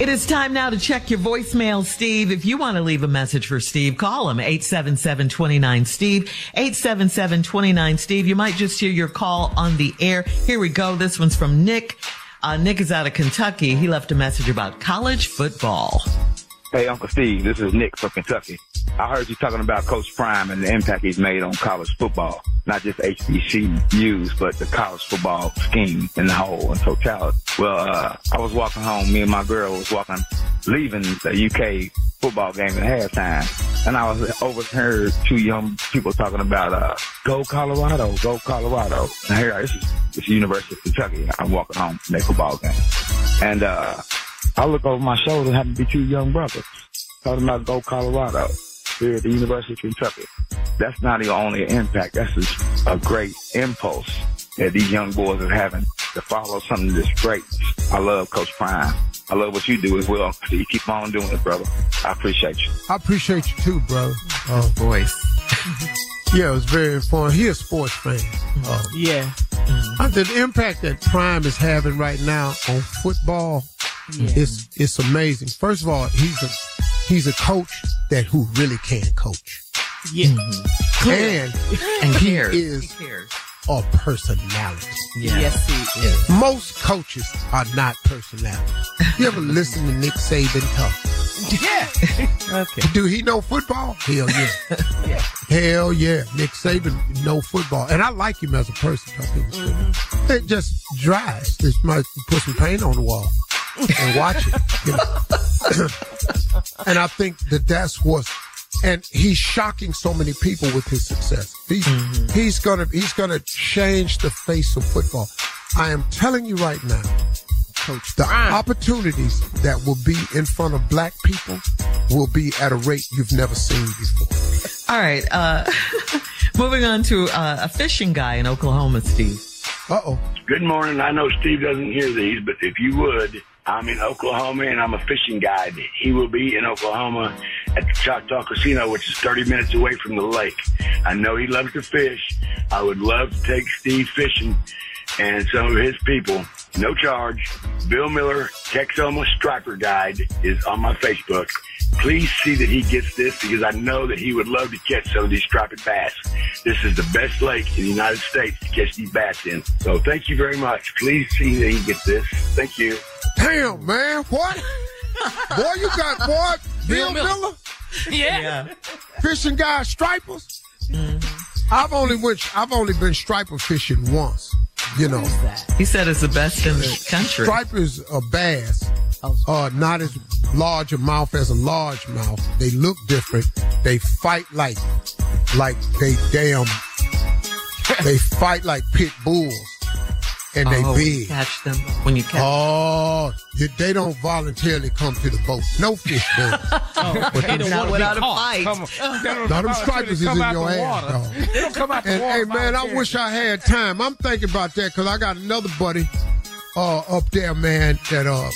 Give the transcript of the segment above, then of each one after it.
It is time now to check your voicemail, Steve. If you want to leave a message for Steve, call him 877-29-STEVE, 877-29-STEVE. You might just hear your call on the air. Here we go. This one's from Nick. Uh, Nick is out of Kentucky. He left a message about college football. Hey, Uncle Steve, this is Nick from Kentucky. I heard you talking about Coach Prime and the impact he's made on college football. Not just HBCUs, but the college football scheme in the whole and totality. Well, uh, I was walking home. Me and my girl was walking, leaving the UK football game at halftime. And I was overheard two young people talking about, uh, go Colorado, go Colorado. And here, this is, this is University of Kentucky. I'm walking home from that football game. And, uh, I look over my shoulder and happen to be two young brothers talking about go Colorado here at the University of Kentucky. That's not the only impact. That's just a great impulse that these young boys are having to follow something that's great. I love Coach Prime. I love what you do as well. So you keep on doing it, brother. I appreciate you. I appreciate you too, brother. Uh, Voice. yeah, it was very informative. He a sports fan. Uh, Yeah. I think the impact that Prime is having right now on football is it's amazing. First of all, he's a he's a coach that who really can coach. Yeah. Mm-hmm. And And he cares. is cares. a personality. Yes, he is. Most coaches are not personality. You ever listen to Nick Saban talk? Yeah. okay. Do he know football? Hell yeah. Hell yeah. Nick Saban know football. And I like him as a person. I think it's good. It just dries. Just might put some paint on the wall and watch it. you know. and I think that that's what and he's shocking so many people with his success. He's, he's gonna he's gonna change the face of football. I am telling you right now, coach, the opportunities that will be in front of black people will be at a rate you've never seen before. All right. Uh, moving on to uh, a fishing guy in Oklahoma, Steve. Uh oh. Good morning. I know Steve doesn't hear these, but if you would, I'm in Oklahoma and I'm a fishing guide. He will be in Oklahoma at the Choctaw Casino, which is 30 minutes away from the lake. I know he loves to fish. I would love to take Steve fishing and some of his people. No charge. Bill Miller, Texoma Striper Guide is on my Facebook. Please see that he gets this because I know that he would love to catch some of these striped bass. This is the best lake in the United States to catch these bass in. So thank you very much. Please see that he gets this. Thank you. Damn, man, what? boy, you got boy, Bill, Miller. Miller, Yeah. fishing guy stripers. I've only went I've only been striper fishing once. You know, He said it's the best in the country. stripers are bass. Uh, not as large a mouth as a large mouth. They look different. They fight like, like they damn. they fight like pit bulls, and they oh, when big. catch them when you catch. Oh, you- they don't voluntarily come to the boat. No fish does. Oh, But they them- don't Not want to be without a caught. fight. Come on. Don't Now, them voluntarily stripers is in your the ass, water. dog. They don't come out the And water. hey, man, I wish I had time. I'm thinking about that because I got another buddy uh, up there, man, that uh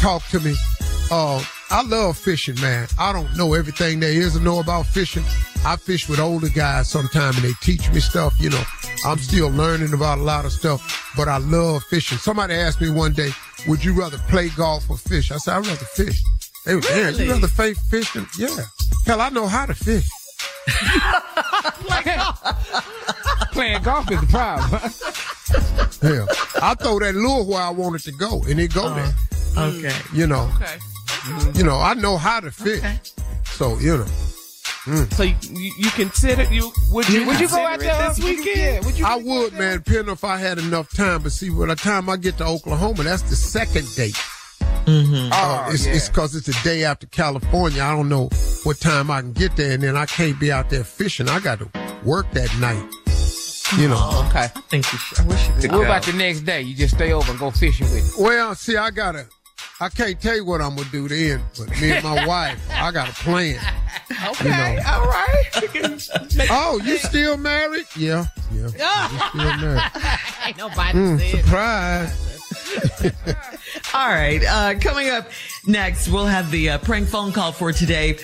talked to me. Uh, I love fishing, man. I don't know everything there is to know about fishing. I fish with older guys sometimes and they teach me stuff. You know, I'm still learning about a lot of stuff, but I love fishing. Somebody asked me one day, would you rather play golf or fish? I said, I'd rather fish. They was, yeah, you rather fish than, yeah. Hell, I know how to fish. Playing golf is the problem. Hell, I throw that lure where I want it to go, and it go uh-huh. there. Okay. You know, okay. you know, I know how to fish. Okay. So you know, So you, you, you consider you would you would you go out there this this weekend? Would you? I would, man, depending if I had enough time. But see, by the time I get to Oklahoma, that's the second date. Oh, Uh, it's yeah. it's because it's the day after California. I don't know what time I can get there, and then I can't be out there fishing. I got to work that night. You know. okay. I think you should. I wish you could What about the next day? You just stay over and go fishing with. Well, see, I gotta. I can't tell you what I'm gonna do then, but me and my wife, I got a plan. Okay, know. all right. Oh, you still married? Yeah, yeah. You still married. Ain't nobody Mm, surprise. All right. Uh, coming up next, we'll have the uh, prank phone call for today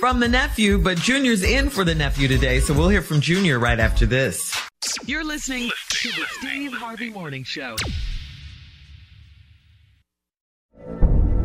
from the nephew, but Junior's in for the nephew today, so we'll hear from Junior right after this. You're listening to the Steve Harvey Morning Show.